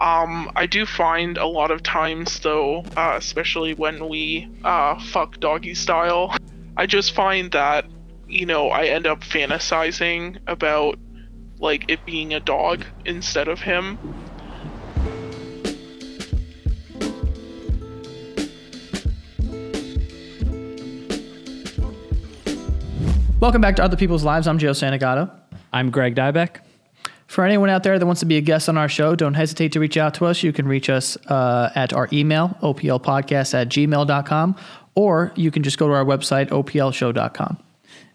Um, I do find a lot of times, though, uh, especially when we uh, fuck doggy style, I just find that, you know, I end up fantasizing about, like, it being a dog instead of him. Welcome back to Other People's Lives. I'm Joe Santagato. I'm Greg Dybeck. For anyone out there that wants to be a guest on our show, don't hesitate to reach out to us. You can reach us uh, at our email, oplpodcast at gmail.com, or you can just go to our website, oplshow.com.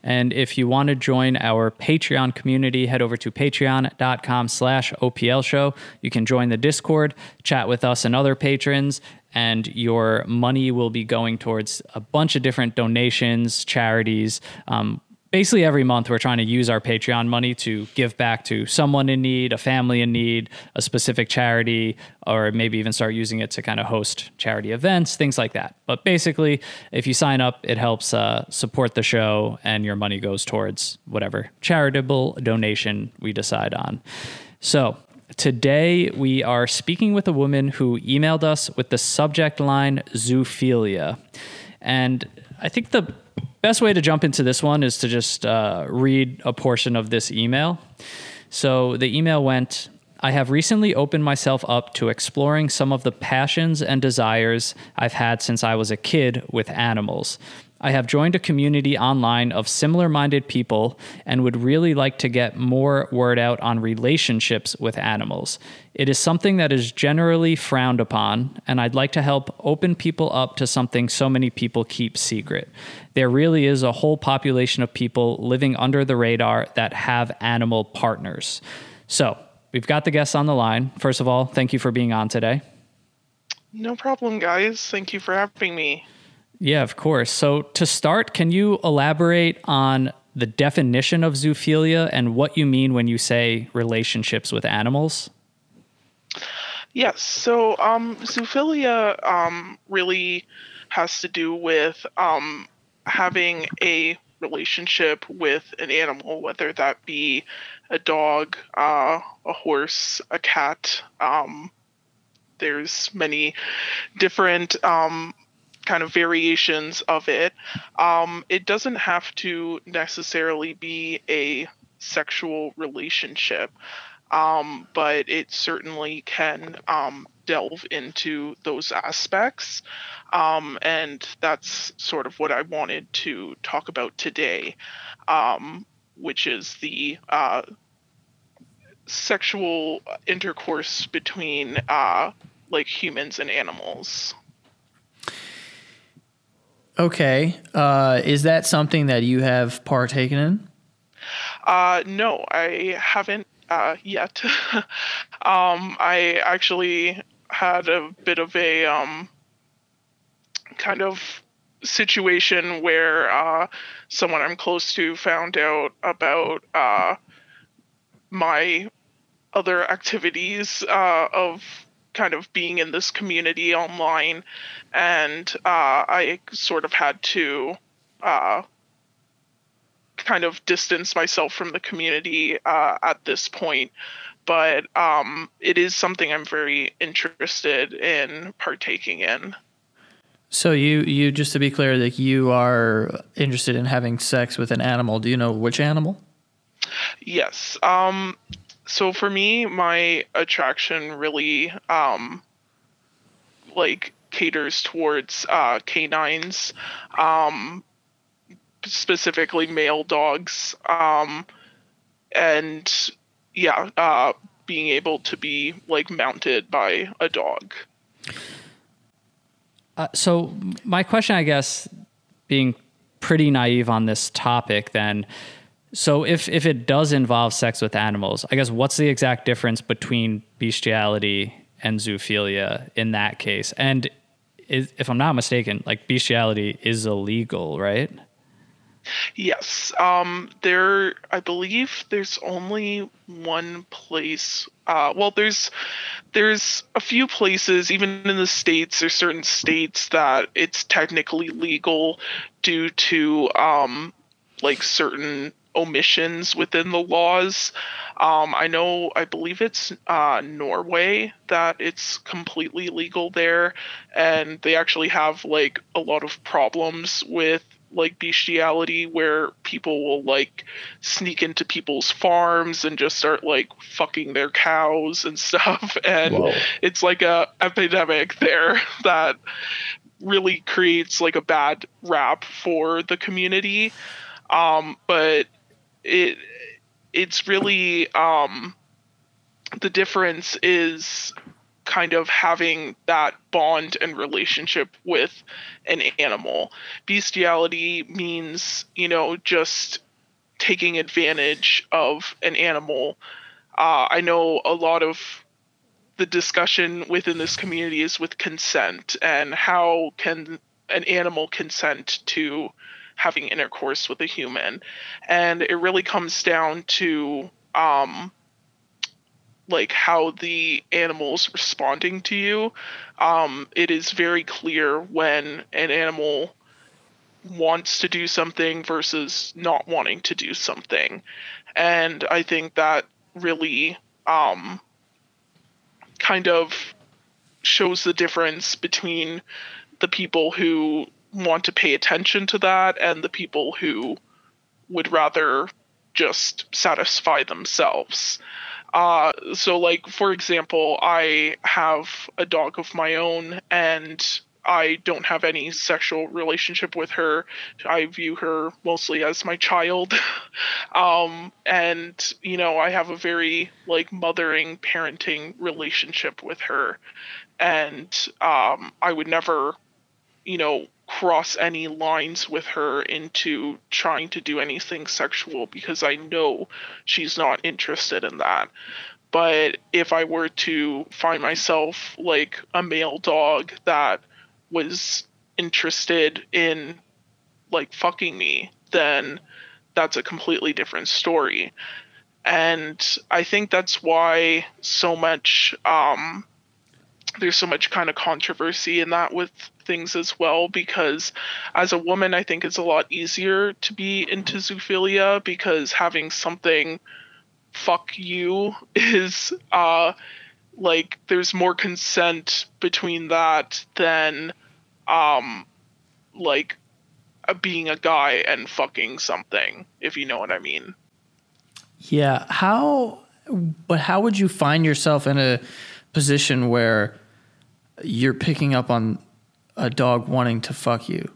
And if you want to join our Patreon community, head over to patreon.com slash OPL show. You can join the Discord, chat with us and other patrons, and your money will be going towards a bunch of different donations, charities. Um, basically every month we're trying to use our Patreon money to give back to someone in need, a family in need, a specific charity, or maybe even start using it to kind of host charity events, things like that. But basically, if you sign up, it helps uh, support the show and your money goes towards whatever charitable donation we decide on. So, Today, we are speaking with a woman who emailed us with the subject line zoophilia. And I think the best way to jump into this one is to just uh, read a portion of this email. So the email went I have recently opened myself up to exploring some of the passions and desires I've had since I was a kid with animals. I have joined a community online of similar minded people and would really like to get more word out on relationships with animals. It is something that is generally frowned upon, and I'd like to help open people up to something so many people keep secret. There really is a whole population of people living under the radar that have animal partners. So, we've got the guests on the line. First of all, thank you for being on today. No problem, guys. Thank you for having me. Yeah, of course. So, to start, can you elaborate on the definition of zoophilia and what you mean when you say relationships with animals? Yes. So, um, zoophilia um, really has to do with um, having a relationship with an animal, whether that be a dog, uh, a horse, a cat. Um, there's many different um, kind of variations of it. Um, it doesn't have to necessarily be a sexual relationship, um, but it certainly can um, delve into those aspects. Um, and that's sort of what I wanted to talk about today, um, which is the uh, sexual intercourse between uh, like humans and animals. Okay. Uh, is that something that you have partaken in? Uh, no, I haven't uh, yet. um, I actually had a bit of a um, kind of situation where uh, someone I'm close to found out about uh, my other activities uh, of kind of being in this community online, and uh, I sort of had to uh, kind of distance myself from the community uh, at this point. But um, it is something I'm very interested in partaking in. So you you just to be clear, like you are interested in having sex with an animal. Do you know which animal? Yes. Um, so for me, my attraction really um, like caters towards uh, canines, um, specifically male dogs, um, and yeah, uh, being able to be like mounted by a dog. Uh, so my question, I guess, being pretty naive on this topic, then so if if it does involve sex with animals, I guess what's the exact difference between bestiality and zoophilia in that case? And is, if I'm not mistaken, like bestiality is illegal, right? Yes. Um, there, I believe there's only one place. Uh, well, there's there's a few places, even in the states. There's certain states that it's technically legal due to um, like certain omissions within the laws. Um, I know, I believe it's uh, Norway that it's completely legal there, and they actually have like a lot of problems with like bestiality where people will like sneak into people's farms and just start like fucking their cows and stuff and Whoa. it's like a epidemic there that really creates like a bad rap for the community um but it it's really um the difference is kind of having that bond and relationship with an animal. Bestiality means, you know, just taking advantage of an animal. Uh, I know a lot of the discussion within this community is with consent and how can an animal consent to having intercourse with a human. And it really comes down to um, like how the animal's responding to you. Um, it is very clear when an animal wants to do something versus not wanting to do something. And I think that really um, kind of shows the difference between the people who want to pay attention to that and the people who would rather just satisfy themselves. Uh, so, like, for example, I have a dog of my own and I don't have any sexual relationship with her. I view her mostly as my child. um, and, you know, I have a very, like, mothering, parenting relationship with her. And um, I would never, you know, cross any lines with her into trying to do anything sexual because I know she's not interested in that. But if I were to find myself like a male dog that was interested in like fucking me, then that's a completely different story. And I think that's why so much um there's so much kind of controversy in that with things as well because as a woman I think it's a lot easier to be into zoophilia because having something fuck you is uh like there's more consent between that than um like being a guy and fucking something if you know what I mean. Yeah. How, but how would you find yourself in a position where you're picking up on a dog wanting to fuck you?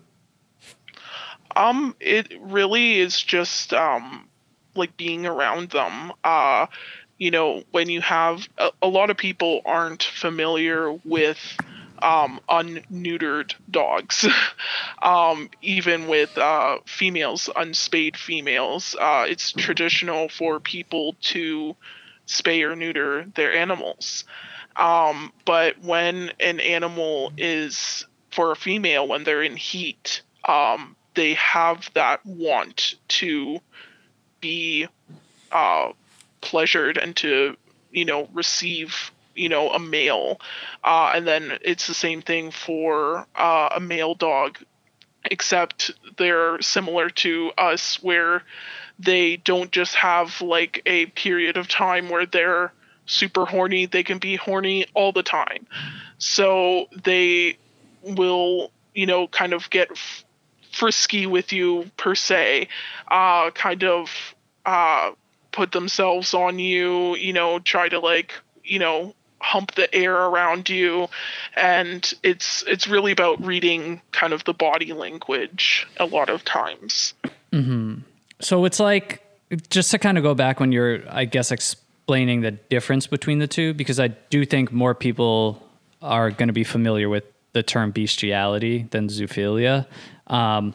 Um, it really is just um like being around them. Uh, you know, when you have a, a lot of people aren't familiar with um unneutered dogs. um, even with uh females, unspayed females, uh, it's traditional for people to spay or neuter their animals. Um, but when an animal is for a female, when they're in heat, um, they have that want to be uh, pleasured and to, you know, receive, you know, a male. Uh, and then it's the same thing for uh, a male dog, except they're similar to us where they don't just have like a period of time where they're super horny, they can be horny all the time. So they will, you know, kind of get f- frisky with you per se, uh, kind of uh, put themselves on you, you know, try to like, you know, hump the air around you. And it's it's really about reading kind of the body language a lot of times. So it's like just to kind of go back when you're, I guess, explaining the difference between the two, because I do think more people are going to be familiar with the term bestiality than zoophilia. Um,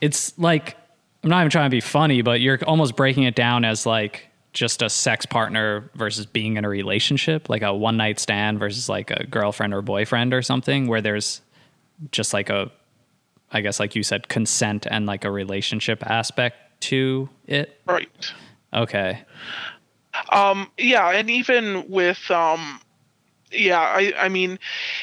it's like I'm not even trying to be funny, but you're almost breaking it down as like just a sex partner versus being in a relationship, like a one night stand versus like a girlfriend or boyfriend or something, where there's just like a I guess like you said, consent and like a relationship aspect to it. right Okay. Um, yeah, and even with um, yeah, I I mean,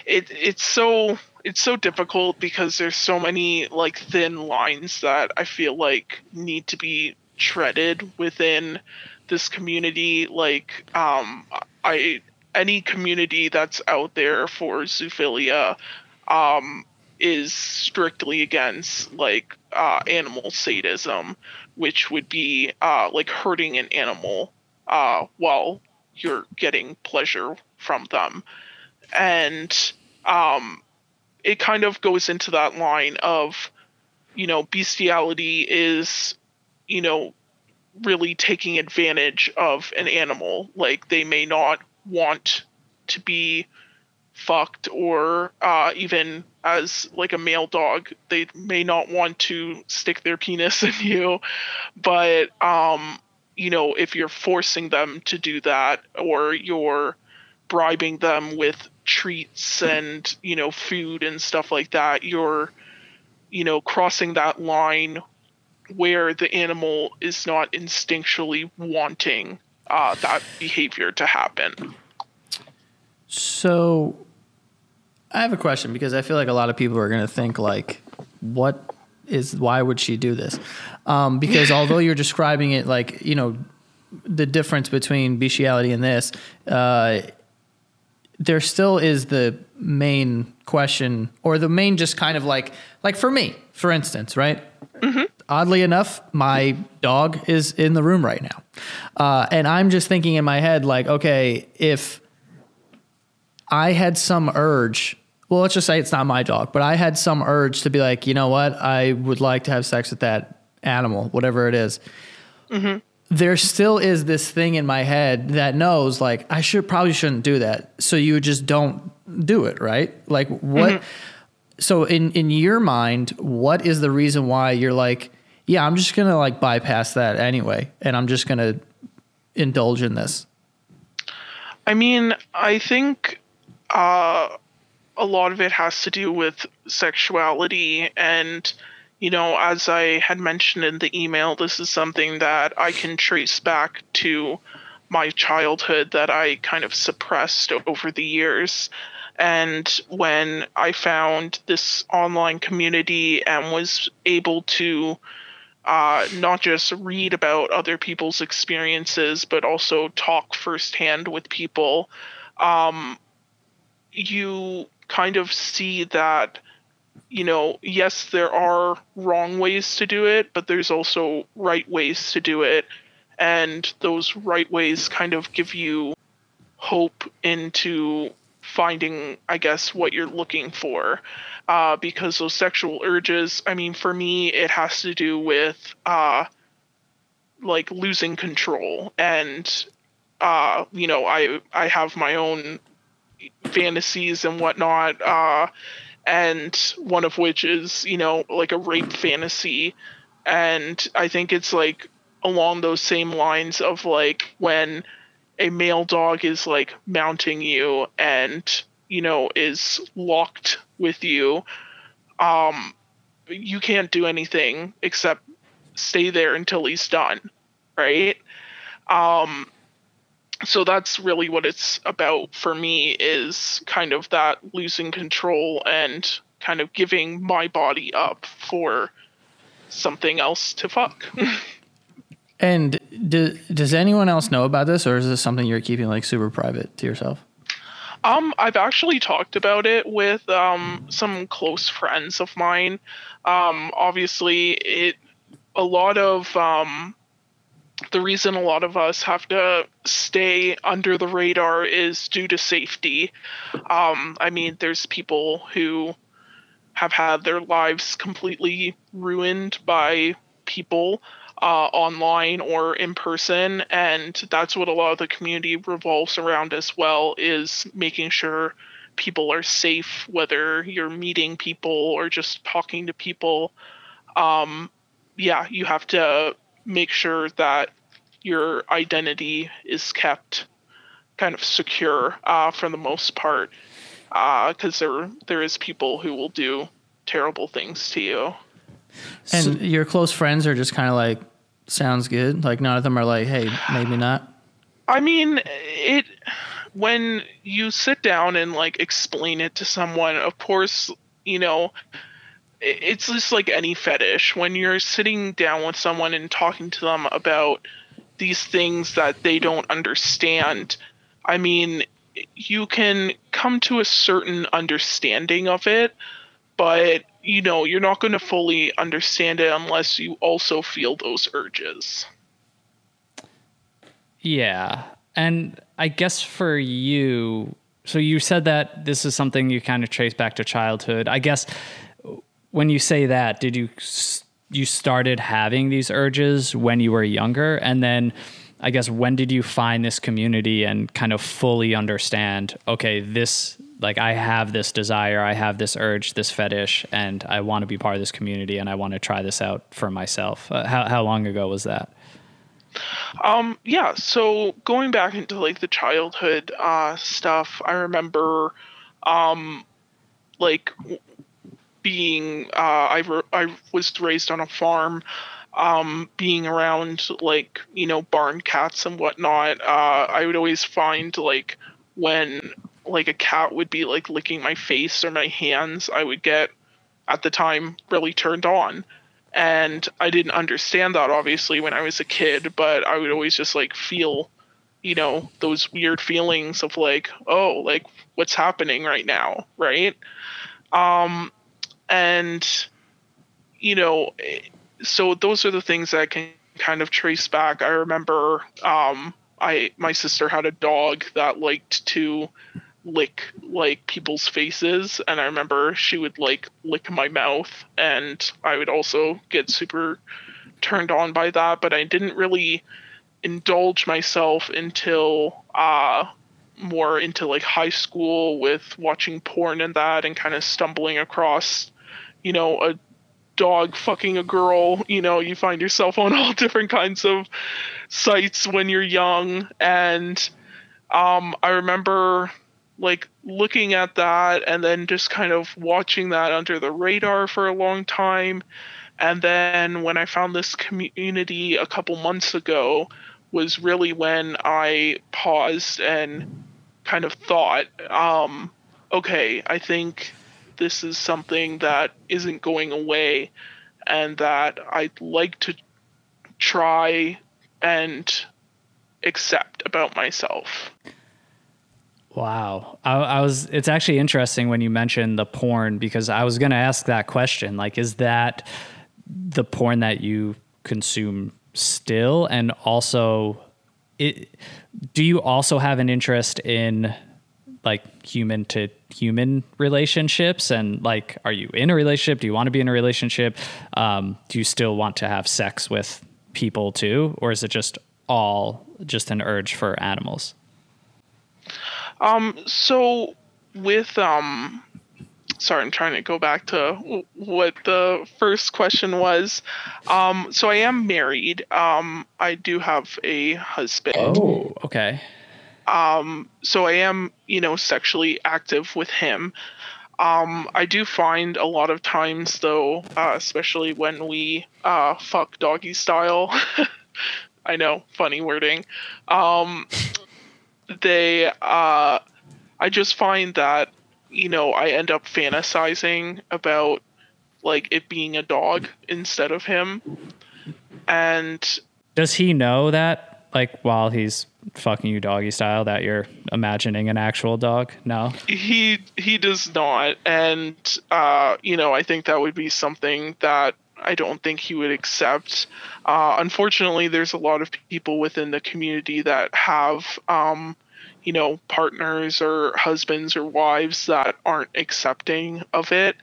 it it's so it's so difficult because there's so many like thin lines that I feel like need to be treaded within this community. Like, um, I any community that's out there for zoophilia um, is strictly against like uh, animal sadism, which would be uh, like hurting an animal uh, while you're getting pleasure from them, and um, it kind of goes into that line of, you know, bestiality is, you know, really taking advantage of an animal. Like they may not want to be fucked or uh, even as like a male dog they may not want to stick their penis in you but um you know if you're forcing them to do that or you're bribing them with treats and you know food and stuff like that you're you know crossing that line where the animal is not instinctually wanting uh, that behavior to happen So, I have a question because I feel like a lot of people are going to think like, what is why would she do this? Um, because although you're describing it like you know the difference between bestiality and this, uh, there still is the main question or the main just kind of like like for me, for instance, right? Oddly enough, my dog is in the room right now, uh, and I'm just thinking in my head like, okay, if I had some urge. Well, let's just say it's not my dog, but I had some urge to be like, you know what? I would like to have sex with that animal, whatever it is. There still is this thing in my head that knows, like, I should probably shouldn't do that. So you just don't do it, right? Like, what? So in in your mind, what is the reason why you're like, yeah, I'm just gonna like bypass that anyway, and I'm just gonna indulge in this. I mean, I think uh, a lot of it has to do with sexuality. And, you know, as I had mentioned in the email, this is something that I can trace back to my childhood that I kind of suppressed over the years. And when I found this online community and was able to uh, not just read about other people's experiences, but also talk firsthand with people, um, you kind of see that, you know, yes, there are wrong ways to do it, but there's also right ways to do it. And those right ways kind of give you hope into finding, I guess, what you're looking for. Uh, because those sexual urges, I mean, for me, it has to do with uh, like losing control. And, uh, you know, I, I have my own fantasies and whatnot. And one of which is, you know, like a rape fantasy. And I think it's like along those same lines of like when a male dog is like mounting you and you know is locked with you um you can't do anything except stay there until he's done right um so that's really what it's about for me is kind of that losing control and kind of giving my body up for something else to fuck And do, does anyone else know about this, or is this something you're keeping like super private to yourself? Um, I've actually talked about it with um, some close friends of mine. Um, obviously, it a lot of um, the reason a lot of us have to stay under the radar is due to safety. Um, I mean, there's people who have had their lives completely ruined by people uh, online or in person and that's what a lot of the community revolves around as well is making sure people are safe whether you're meeting people or just talking to people um, yeah you have to make sure that your identity is kept kind of secure uh, for the most part because there there is people who will do terrible things to you And your close friends are just kind of like, sounds good. Like none of them are like, hey, maybe not. I mean, it when you sit down and like explain it to someone, of course, you know, it's just like any fetish. When you're sitting down with someone and talking to them about these things that they don't understand i mean you can come to a certain understanding of it but you know you're not going to fully understand it unless you also feel those urges. Yeah and i guess for you so you said that this is something you kind of trace back to childhood. I guess when you say that, did you you started having these urges when you were younger, and then I guess when did you find this community and kind of fully understand? Okay, this like I have this desire, I have this urge, this fetish, and I want to be part of this community, and I want to try this out for myself. Uh, how how long ago was that? Um, yeah, so going back into like the childhood uh, stuff, I remember um, like being uh, I, re- I was raised on a farm um, being around like you know barn cats and whatnot uh, i would always find like when like a cat would be like licking my face or my hands i would get at the time really turned on. And i didn't understand that obviously when i was a kid but i would always just like feel you know those weird feelings of like oh like what's happening right now right? Um and you know so those are the things that I can kind of trace back. I remember um i my sister had a dog that liked to lick like people's faces. And i remember she would like lick my mouth. And i would also get super turned on by that. But i didn't really indulge myself until uh more into like high school with watching porn and that and kind of stumbling across you know, a dog fucking a girl, you know, you find yourself on all different kinds of sites when you're young. And um, I remember like looking at that and then just kind of watching that under the radar for a long time. And then when I found this community a couple months ago, was really when I paused and kind of thought, um, okay, I think this is something that isn't going away and that I'd like to try and accept about myself. Wow. I, I, was, it's actually interesting when you mentioned the porn because I was going to ask that question. Like, is that the porn that you consume still? And also, it, do you also have an interest in like human to human relationships and like are you in a relationship? Do you want to be in a relationship? Um, do you still want to have sex with people too or is it just all just an urge for animals? Um so with um sorry i'm trying to go back to what the first question was. Um so i am married. Um i do have a husband. Oh okay um, so I am, you know, sexually active with him. Um, I do find a lot of times, though, uh, especially when we uh, fuck doggy style. I know, funny wording. Um, they, uh, I just find that, you know, I end up fantasizing about like it being a dog instead of him. And does he know that, like, while he's fucking you doggy style that you're imagining an actual dog? No. He he does not, and uh, you know I think that would be something that I don't think he would accept. Uh, unfortunately, there's a lot of people within the community that have. Um, you know, partners or husbands or wives that aren't accepting of it.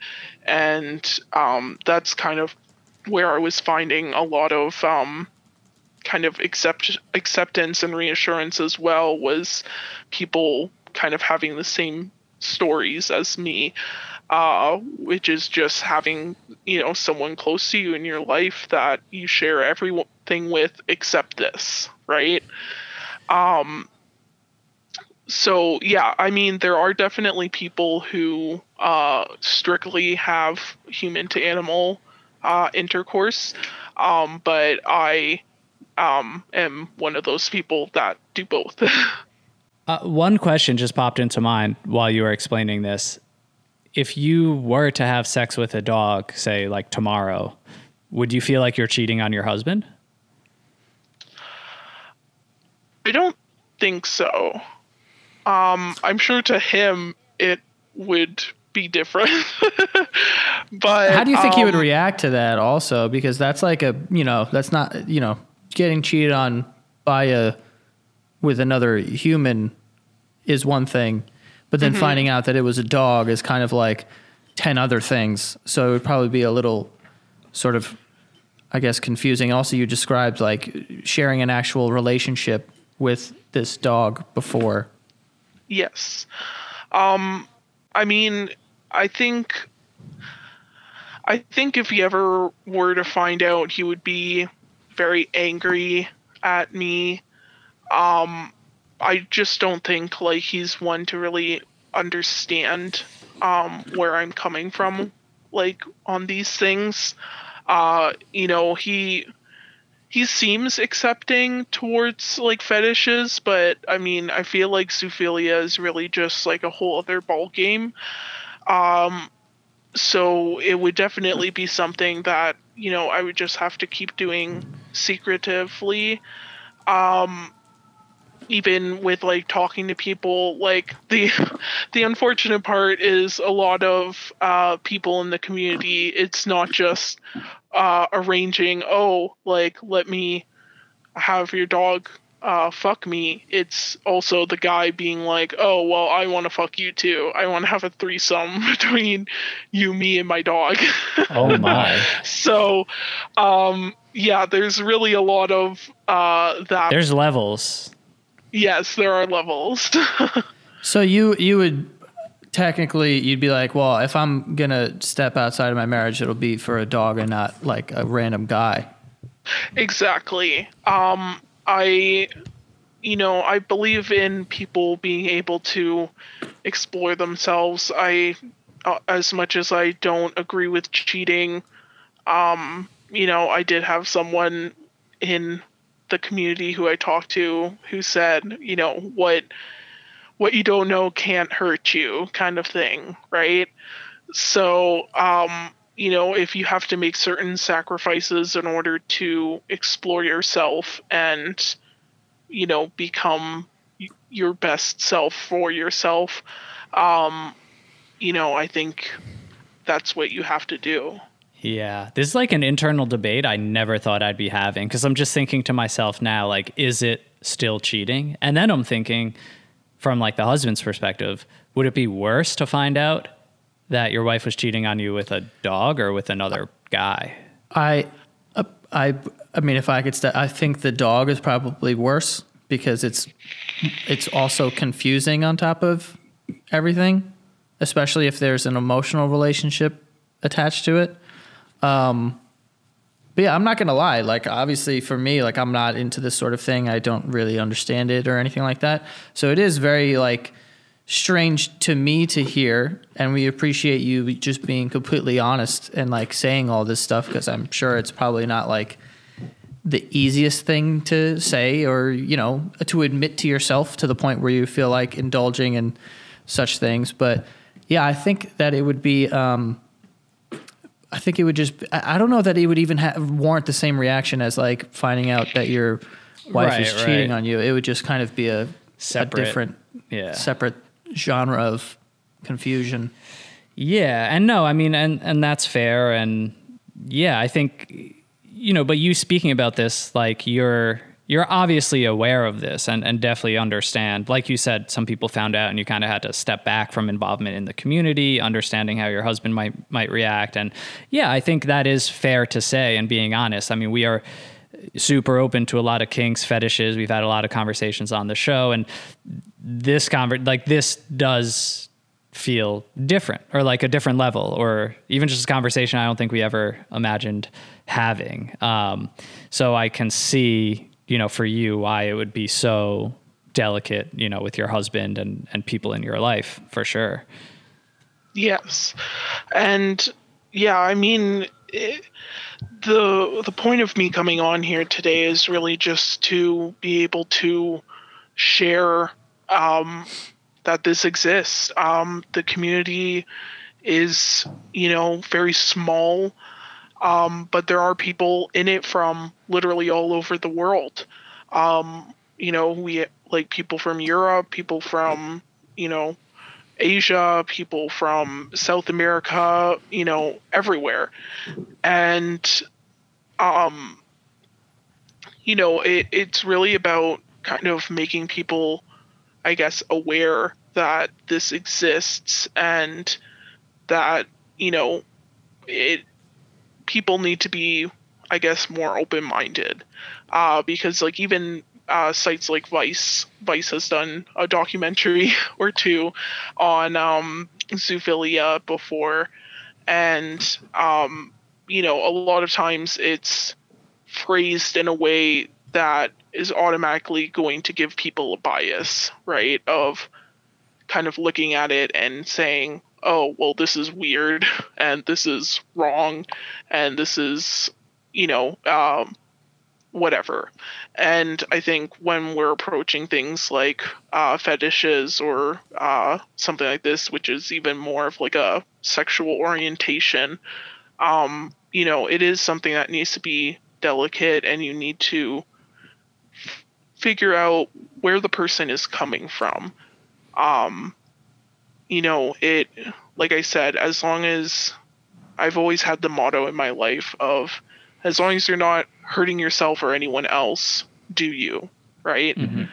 And um, that's kind of where I was finding a lot of um, kind of accept acceptance and reassurance as well was people kind of having the same stories as me uh, which is just having you know someone close to you in your life that you share everything with except this right? Um so yeah i mean there are definitely people who uh strictly have human to animal uh intercourse um but i um, am one of those people that do both. uh, one question just popped into mind while you were explaining this. if you were to have sex with a dog, say like tomorrow, would you feel like you're cheating on your husband? I don't think so. Um, I'm sure to him it would be different. but How do you think um, he would react to that also? Because that's like a, you know, that's not, you know, getting cheated on by a, with another human is one thing, but then finding out that it was a dog is kind of like 10 other things. So it would probably be a little sort of, I guess, confusing. Also, you described like sharing an actual relationship with this dog before. Yes. Um, I mean, I think, I think if he ever were to find out, he would be very angry at me. Um, I just don't think like he's one to really understand um, where I'm coming from, like on these things. Uh, you know, he he seems accepting towards like fetishes, but I mean, I feel like zoophilia is really just like a whole other ball game. Um, so it would definitely be something that you know I would just have to keep doing secretively. Um, even with like talking to people like the the unfortunate part is a lot of uh, people in the community it's not just uh, arranging oh like let me have your dog uh, fuck me it's also the guy being like oh well i want to fuck you too i want to have a threesome between you me and my dog Oh my. so um yeah there's really a lot of uh that There's levels. Yes, there are levels. So you you would technically you'd be like, well, if I'm gonna step outside of my marriage, it'll be for a dog and not like a random guy. exactly. Um, I, you know, I believe in people being able to explore themselves. I, uh, as much as I don't agree with cheating, um, you know, I did have someone in the community who I talked to who said, you know, what what you don't know can't hurt you kind of thing, right? So, um, you know, if you have to make certain sacrifices in order to explore yourself and, you know, become your best self for yourself, um, you know, I think that's what you have to do. Yeah, this is like an internal debate I never thought I'd be having because I'm just thinking to myself now, like, is it still cheating? And then I'm thinking, from like the husband's perspective, would it be worse to find out that your wife was cheating on you with a dog or with another guy? I, uh, I, I mean, if I could, st- I think the dog is probably worse because it's, it's also confusing on top of everything, especially if there's an emotional relationship attached to it. Um, but yeah, I'm not gonna lie. Like, obviously, for me, like, I'm not into this sort of thing. I don't really understand it or anything like that. So it is very like strange to me to hear, and we appreciate you just being completely honest and like saying all this stuff because I'm sure it's probably not like the easiest thing to say or you know to admit to yourself to the point where you feel like indulging in such things. But yeah, I think that it would be. Um, I think it would just. I don't know that it would even have, warrant the same reaction as like finding out that your wife Right, is cheating right. on you. It would just kind of be a, Separate. a different, Yeah. separate genre of confusion. Yeah, and no, I mean, and and that's fair, and yeah, I think you know, but you speaking about this, like you're you're obviously aware of this and and definitely understand. Like you said, some people found out, and you kind of had to step back from involvement in the community, understanding how your husband might might react, and yeah, I think that is fair to say. And being honest, I mean, we are super open to a lot of kinks, fetishes. We've had a lot of conversations on the show, and this conver- like this does feel different or like a different level or even just a conversation I don't think we ever imagined having. Um, so I can see, you know, for you why it would be so delicate, you know, with your husband and and people in your life for sure. Yes, and yeah, I mean, it, the the point of me coming on here today is really just to be able to share um, that this exists. Um, the community is, you know, very small. Um, but there are people in it from literally all over the world. Um, you know, we like people from Europe, people from, you know, Asia, people from South America, you know, everywhere. And um you know, it, it's really about kind of making people I guess aware that this exists and that, you know, it people need to be I guess more open-minded. Uh because like even uh, sites like Vice. Vice has done a documentary or two on um, zoophilia before, and um, you know, a lot of times it's phrased in a way that is automatically going to give people a bias, right? Of kind of looking at it and saying, oh, well, this is weird and this is wrong and this is, you know, um, whatever. And I think when we're approaching things like uh, fetishes or uh, something like this, which is even more of like a sexual orientation, um, you know, it is something that needs to be delicate and you need to f- figure out where the person is coming from. Um, you know, it, like I said, as long as I've always had the motto in my life of as long as you're not hurting yourself or anyone else, do you, right? Mm-hmm.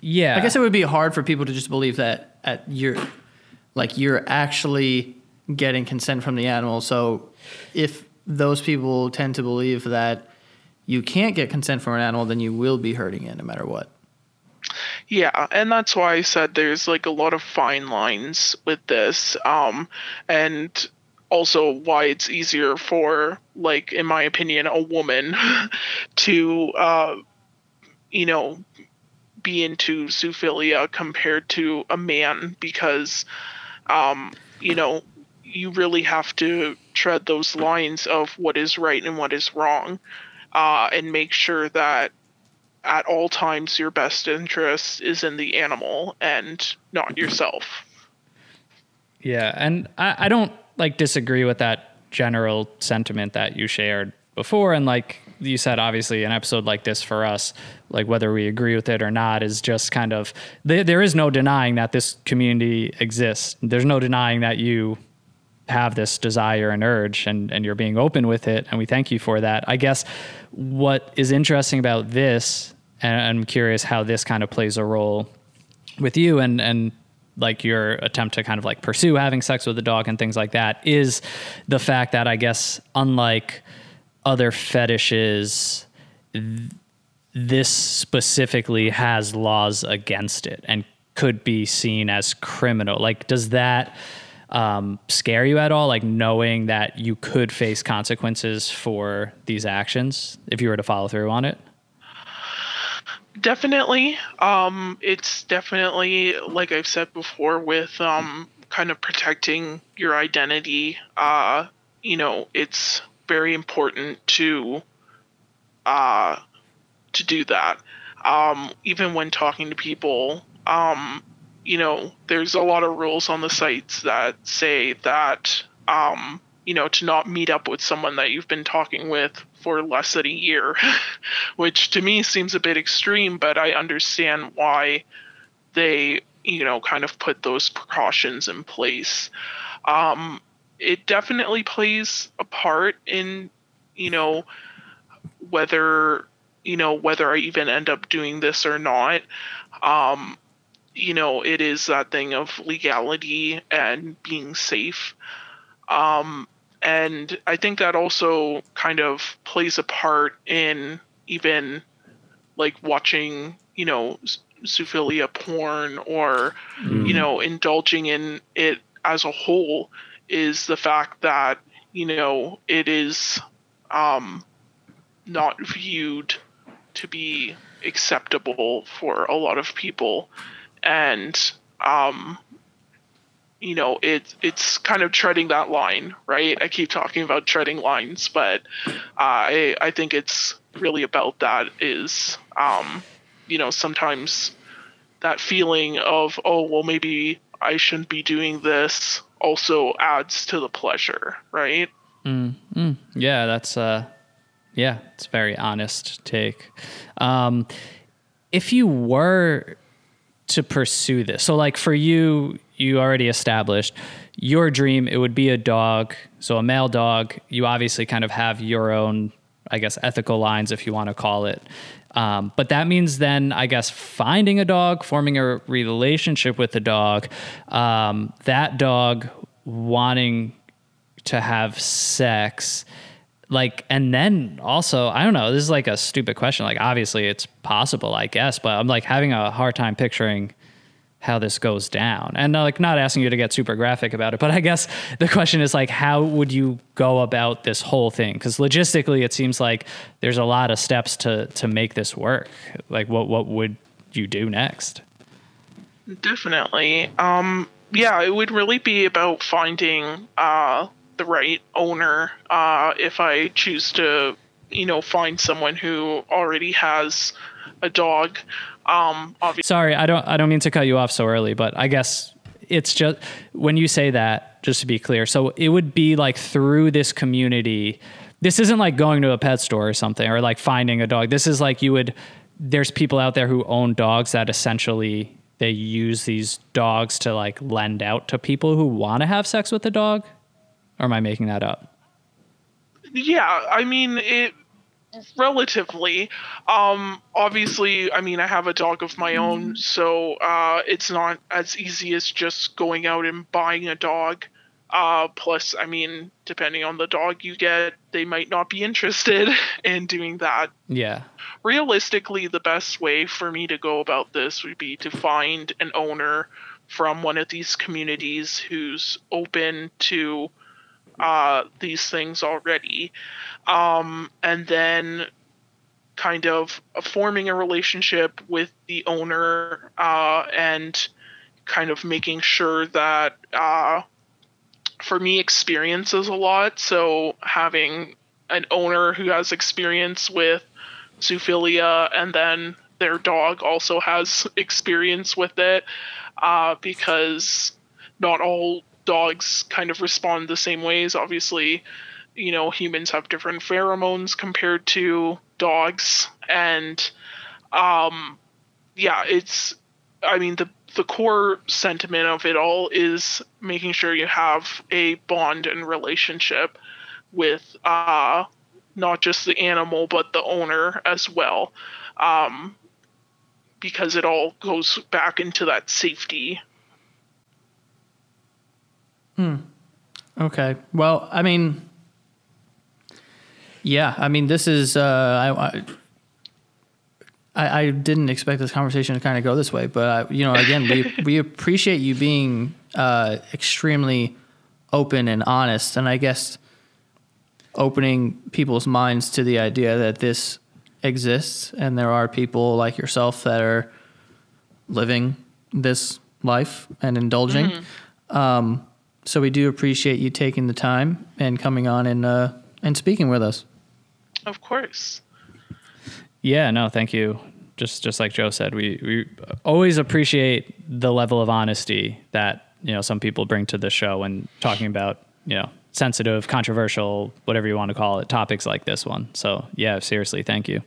Yeah. I guess it would be hard for people to just believe that at you're like you're actually getting consent from the animal. So if those people tend to believe that you can't get consent from an animal, then you will be hurting it no matter what. Yeah, and that's why I said there's like a lot of fine lines with this. Um, and also why it's easier for like in my opinion a woman to uh you know be into zoophilia compared to a man because um you know you really have to tread those lines of what is right and what is wrong uh and make sure that at all times your best interest is in the animal and not yourself. Yeah and i, I don't like disagree with that general sentiment that you shared before and like you said obviously an episode like this for us like whether we agree with it or not is just kind of there, there is no denying that this community exists. There's no denying that you have this desire and urge and, and you're being open with it and we thank you for that. I guess what is interesting about this and i'm curious how this kind of plays a role with you and and like your attempt to kind of like pursue having sex with a dog and things like that is the fact that I guess unlike other fetishes th- this specifically has laws against it and could be seen as criminal. Like does that um, scare you at all like knowing that you could face consequences for these actions if you were to follow through on it? Definitely. Um it's definitely like i've said before with um kind of protecting your identity uh you know it's very important to uh to do that. Um even when talking to people um you know there's a lot of rules on the sites that say that um you know to not meet up with someone that you've been talking with for less than a year, which to me seems a bit extreme, but I understand why they, you know, kind of put those precautions in place. Um, it definitely plays a part in, you know, whether, you know, whether I even end up doing this or not. Um, you know, it is that thing of legality and being safe. Um, and I think that also kind of plays a part in even like watching, you know, zoophilia porn or mm. you know indulging in it as a whole is the fact that you know it is um, not viewed to be acceptable for a lot of people and um, you know it it's kind of treading that line right i keep talking about treading lines but uh, i i think it's really about that is um you know sometimes that feeling of oh well maybe i shouldn't be doing this also adds to the pleasure, right? Yeah, that's uh yeah, it's a very honest take. Um if you were to pursue this, so like for you, you already established your dream, it would be a dog, so a male dog. You obviously kind of have your own, I guess, ethical lines, if you want to call it. Um, but that means then, I guess, finding a dog, forming a relationship with the dog, um, that dog wanting to have sex like and then also i don't know this is like a stupid question. Like obviously it's possible i guess but i'm like having a hard time picturing how this goes down. And uh, like not asking you to get super graphic about it but i guess the question is like how would you go about this whole thing? Because logistically it seems like there's a lot of steps to to make this work. Like what what would you do next? Definitely. Um, yeah, it would really be about finding uh, the right owner. Uh, if I choose to, you know, find someone who already has a dog. Um, obviously, Sorry, I don't I don't mean to cut you off so early, but I guess it's just when you say that, just to be clear. So it would be like through this community. This isn't like going to a pet store or something or like finding a dog. This is like you would there's people out there who own dogs that essentially they use these dogs to like lend out to people who want to have sex with the dog. Or am I making that up? yeah, I mean it relatively. Um, obviously, I mean I have a dog of my own, so uh, it's not as easy as just going out and buying a dog. Uh, plus, I mean, depending on the dog you get, they might not be interested in doing that. Yeah. Realistically, the best way for me to go about this would be to find an owner from one of these communities who's open to uh, these things already, um, and then kind of forming a relationship with the owner uh, and kind of making sure that uh, for me experience is a lot. So having an owner who has experience with zoophilia and then their dog also has experience with it uh, because not all dogs kind of respond the same ways. Obviously you know humans have different pheromones compared to dogs. And um yeah it's i mean the the core sentiment of it all is making sure you have a bond and relationship with uh not just the animal but the owner as well. Um because it all goes back into that safety Okay. Well, I mean, yeah. I mean, this is. Uh, I, I I didn't expect this conversation to kind of go this way, but uh, you know, again, we we appreciate you being uh, extremely open and honest, and I guess opening people's minds to the idea that this exists, and there are people like yourself that are living this life and indulging. Um, so we do appreciate you taking the time and coming on and uh, and speaking with us. of course Yeah, no, thank you. Just just like Joe said, we we always appreciate the level of honesty that you know some people bring to the show when talking about you know sensitive, controversial, whatever you want to call it, topics like this one. So yeah, seriously, thank you.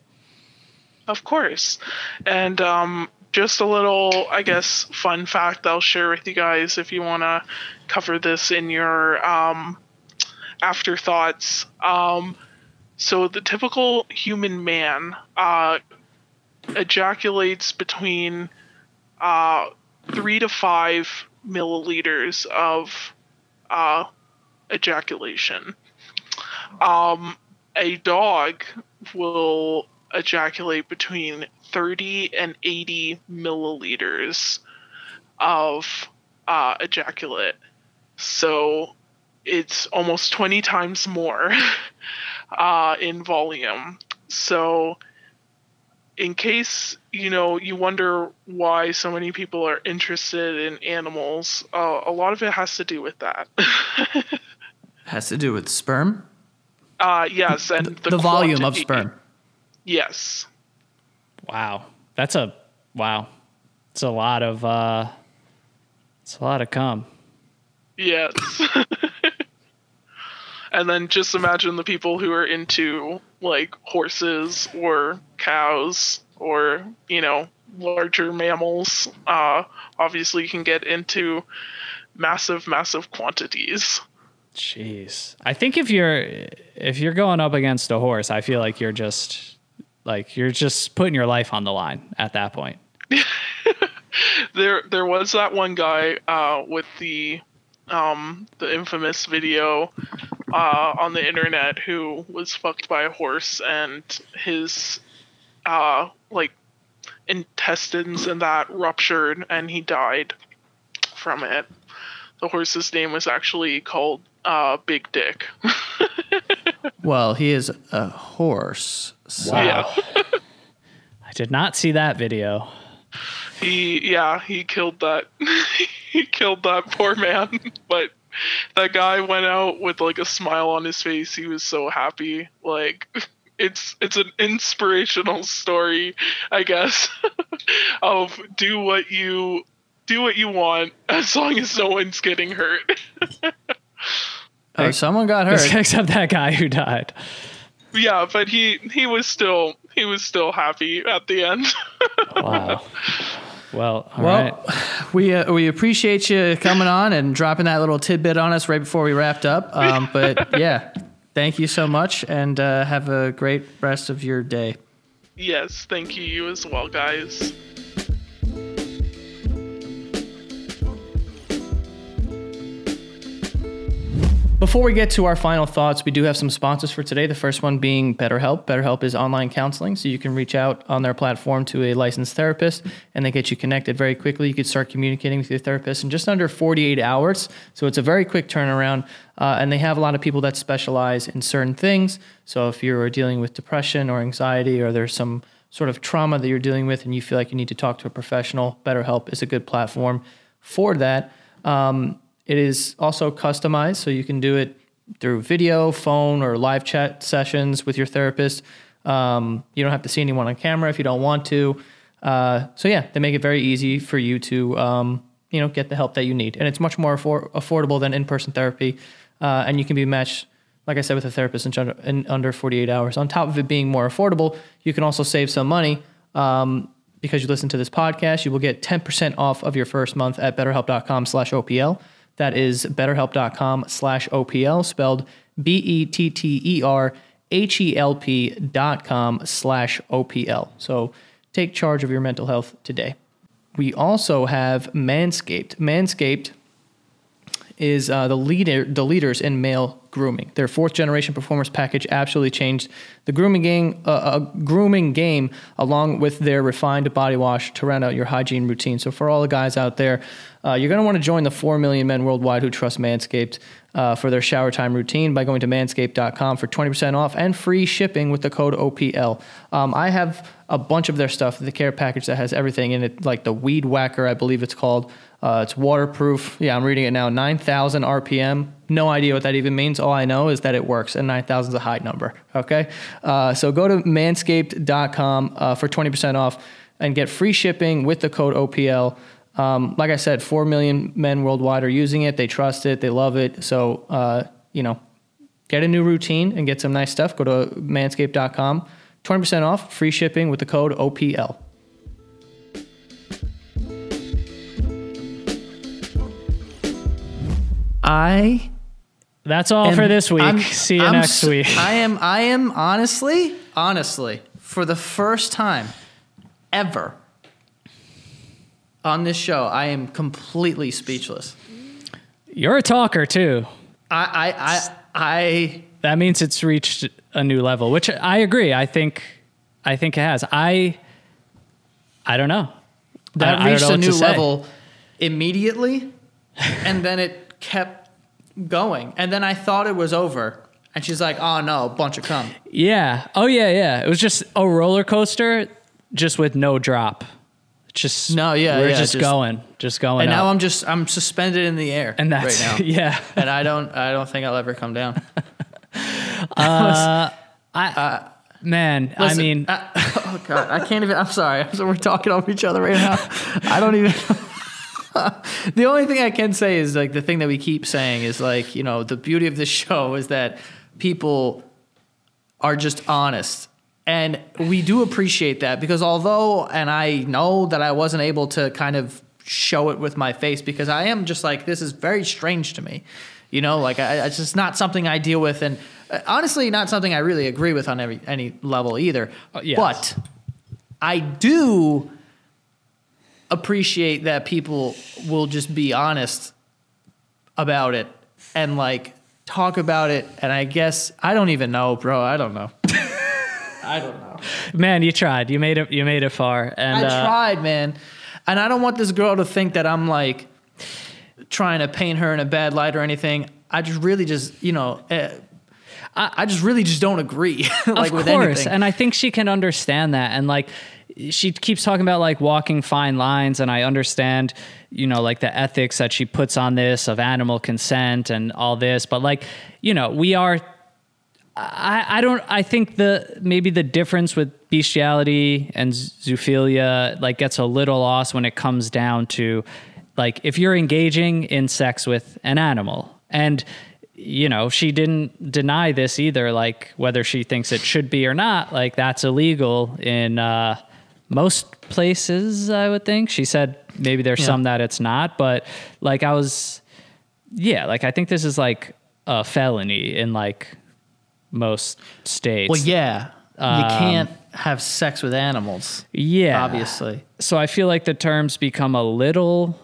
Of course. And um, just a little, I guess, fun fact I'll share with you guys if you want to cover this in your um, afterthoughts. Um, so, the typical human man uh, ejaculates between uh, three to five milliliters of uh, ejaculation. Um, a dog will ejaculate between 30 and 80 milliliters of uh, ejaculate. So it's almost 20 times more uh, in volume. So, in case you know you wonder why so many people are interested in animals, uh, a lot of it has to do with that. Has to do with sperm, uh, yes, and the, volume of sperm. Yes. Wow, that's a wow. It's a lot of uh, it's a lot of cum. Yes. and then just imagine the people who are into like horses or cows or, you know, larger mammals. Uh, obviously, you can get into massive, massive quantities. Jeez. I think if you're if you're going up against a horse, I feel like you're just like you're just putting your life on the line at that point. there there was that one guy uh, with the um, the infamous video uh, on the internet who was fucked by a horse and his uh, like intestines and that ruptured and he died from it. The horse's name was actually called uh, Big Dick. Well, he is a horse. So Wow. I did not see that video. he yeah he killed that he killed that poor man but that guy went out with like a smile on his face he was so happy like it's it's an inspirational story i guess of do what you do what you want as long as no one's getting hurt Oh, someone got hurt. Except that guy who died. yeah but he he was still he was still happy at the end Wow. Well, all right. Well, we uh, we appreciate you coming on and dropping that little tidbit on us right before we wrapped up. Um, but yeah, thank you so much, and uh, have a great rest of your day. yes thank you you as well guys Before we get to our final thoughts, we do have some sponsors for today. The first one being BetterHelp. BetterHelp is online counseling, so you can reach out on their platform to a licensed therapist and they get you connected very quickly. You can start communicating with your therapist in just under 48 hours. So it's a very quick turnaround. Uh, and they have a lot of people that specialize in certain things. So if you're dealing with depression or anxiety or there's some sort of trauma that you're dealing with and you feel like you need to talk to a professional, BetterHelp is a good platform for that. Um, it is also customized, so you can do it through video, phone, or live chat sessions with your therapist. Um, you don't have to see anyone on camera if you don't want to. Uh, so yeah, they make it very easy for you to um, you know get the help that you need, and it's much more affor- affordable than in-person therapy. Uh, and you can be matched, like I said, with a therapist in, under- in under 48 hours. On top of it being more affordable, you can also save some money. Um, because you listen to this podcast, you will get 10% off of your first month at betterhelp.com slash OPL. That is betterhelp.com slash OPL, spelled B E T T E R H E L P dot com slash OPL. So take charge of your mental health today. We also have Manscaped. Manscaped is uh, the leader, the leaders in male grooming. Their fourth generation performance package absolutely changed the grooming game, uh, uh, grooming game, along with their refined body wash to round out your hygiene routine. So for all the guys out there, uh, you're going to want to join the four million men worldwide who trust Manscaped uh, for their shower time routine by going to manscaped.com for 20% off and free shipping with the code OPL. Um, I have a bunch of their stuff, the care package that has everything in it, like the Weed Whacker, I believe it's called. Uh, it's waterproof. Yeah, I'm reading it now. 9,000 RPM. No idea what that even means. All I know is that it works, and 9,000 is a high number. Okay, uh, so go to manscaped.com uh, for 20% off and get free shipping with the code OPL. Um, like I said, four million men worldwide are using it. They trust it. They love it. So uh, you know, get a new routine and get some nice stuff. Go to manscaped.com. 20% off, free shipping with the code OPL. I That's all for this week. I'm- See you I'm next week. I am I am honestly, honestly, for the first time ever on this show, I am completely speechless. You're a talker too. I I I, I That means it's reached a new level, which I agree. I think I think it has. I I don't know. that I- reached a new level immediately, and then it kept going. And then I thought it was over, and she's like, "Oh no, bunch of cum." Yeah. Oh yeah, yeah. It was just a roller coaster, just with no drop. Just No, yeah, we're yeah, just, just- going, just going. And up. now I'm just I'm suspended in the air and that's right now. yeah. and I don't I don't think I'll ever come down. Uh, uh, man, I Listen, mean, I- uh, oh god, I can't even. I'm sorry. So we're talking over each other right now. I don't even. the only thing I can say is like the thing that we keep saying is like, you know, the beauty of this show is that people are just honest. And we do appreciate that because although, and I know that I wasn't able to kind of show it with my face because I am just like, this is very strange to me. You know, like I, it's just not something I deal with. And uh, honestly, not something I really agree with on every, any level either. Uh, yes. But I do appreciate that people will just be honest about it and like talk about it. And I guess I don't even know, bro. I don't know. I don't know. Man, you tried. You made it. You made it far. And I uh, tried, man. And I don't want this girl to think that I'm like trying to paint her in a bad light or anything. I just really just, you know, uh, I, I just really just don't agree. like of with course, and I think she can understand that. And like, she keeps talking about like walking fine lines, and I understand, you know, like the ethics that she puts on this of animal consent and all this. But like, you know, we are. I, I don't. I think the maybe the difference with bestiality and zoophilia like gets a little lost when it comes down to like if you're engaging in sex with an animal and you know she didn't deny this either like whether she thinks it should be or not like that's illegal in uh most places i would think she said maybe there's Yeah. some that it's not but like i was yeah like i think this is like a felony in like most states well, yeah, you Um, can't have sex with animals. yeah obviously. so i feel like the terms become a little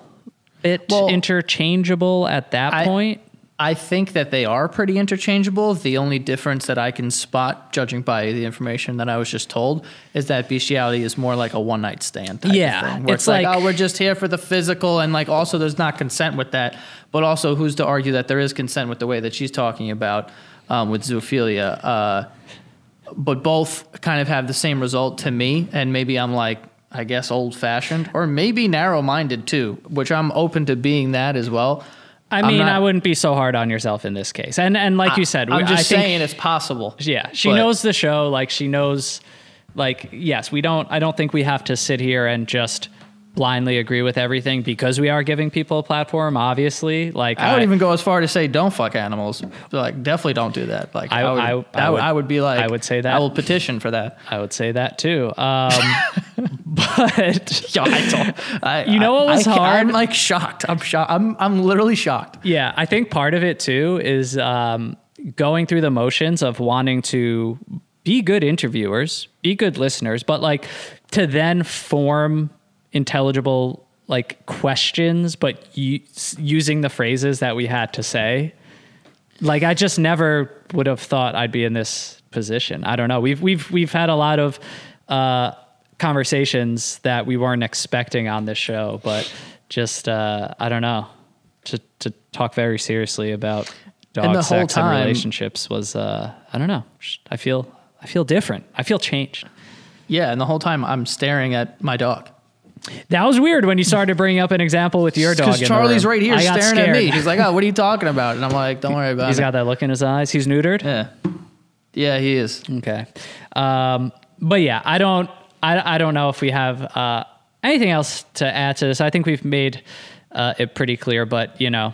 bit Well, interchangeable at that I- point I think that they are pretty interchangeable. The only difference that I can spot, judging by the information that I was just told, is that bestiality is more like a one night stand. Yeah, thing, where it's it's, like, like- oh, we're just here for the physical, and like also there's not consent with that. But also, who's to argue that there is consent with the way that she's talking about um, with zoophilia? Uh, but both kind of have the same result to me, and maybe I'm like. I guess old fashioned or maybe narrow minded too, which I'm open to being that as well. I I'm mean, not- I wouldn't be so hard on yourself in this case. And and like you said, I'm we- just I think, saying it's possible. Yeah, she But- knows the show. Like she knows. Like yes, we don't. I don't think we have to sit here and just blindly agree with everything because we are giving people a platform. Obviously, like I would even go as far to say don't fuck animals. Like definitely don't do that. Like I- I, would, I- would, would- I would be like I would say that. I will petition for that. I would say that too. Um, but Yeah, I You know what I- was hard? I'm like shocked. I'm shocked. I'm I'm literally shocked. Yeah, I think part of it too is um, going through the motions of wanting to be good interviewers, be good listeners, but like to then form intelligible like questions, but u- using the phrases that we had to say. Like I just never would have thought I'd be in this position. I don't know. We've we've we've had a lot of uh, conversations that we weren't expecting on this show, but just uh, I don't know to to talk very seriously about dog And sex and relationships was uh, I don't know. I feel I feel different. I feel changed. Yeah, and the whole time I'm staring at my dog. That was weird when you started bringing up an example with your dog. Because Charlie's right here I staring at me. He's like, "Oh, what are you talking about?" And I'm like, "Don't worry about He's it." He's got that look in his eyes. He's neutered. yeah, yeah, he is. Okay. Um, but yeah, I don't, I, I don't know if we have uh, anything else to add to this. I think we've made uh, it pretty clear, but you know,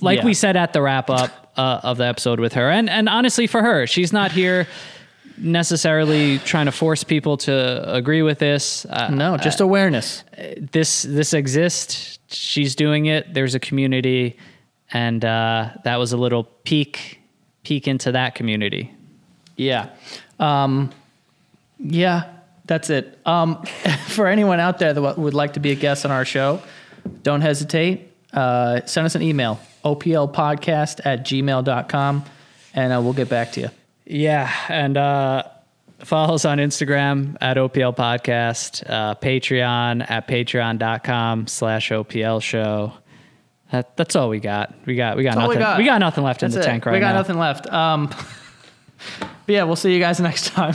like Yeah. we said at the wrap up uh, of the episode with her, and and honestly, for her, she's not here necessarily trying to force people to agree with this. Uh, No, just awareness. this this exists. She's doing it. There's a community, and uh, that was a little peek peek into that community. Yeah. Um, yeah, that's it. Um, for anyone out there that would like to be a guest on our show, don't hesitate. Uh, send us an email, oplpodcast at gmail.com, and uh, we'll get back to you. Yeah, and uh, follow us on Instagram at OPL Podcast, uh, Patreon at patreon.com slash OPL Show. That, that's all we got. We got we got we nothing. We got. got, nothing left in the it. tank right now. We got now. nothing left. Um, but yeah, we'll see you guys next time.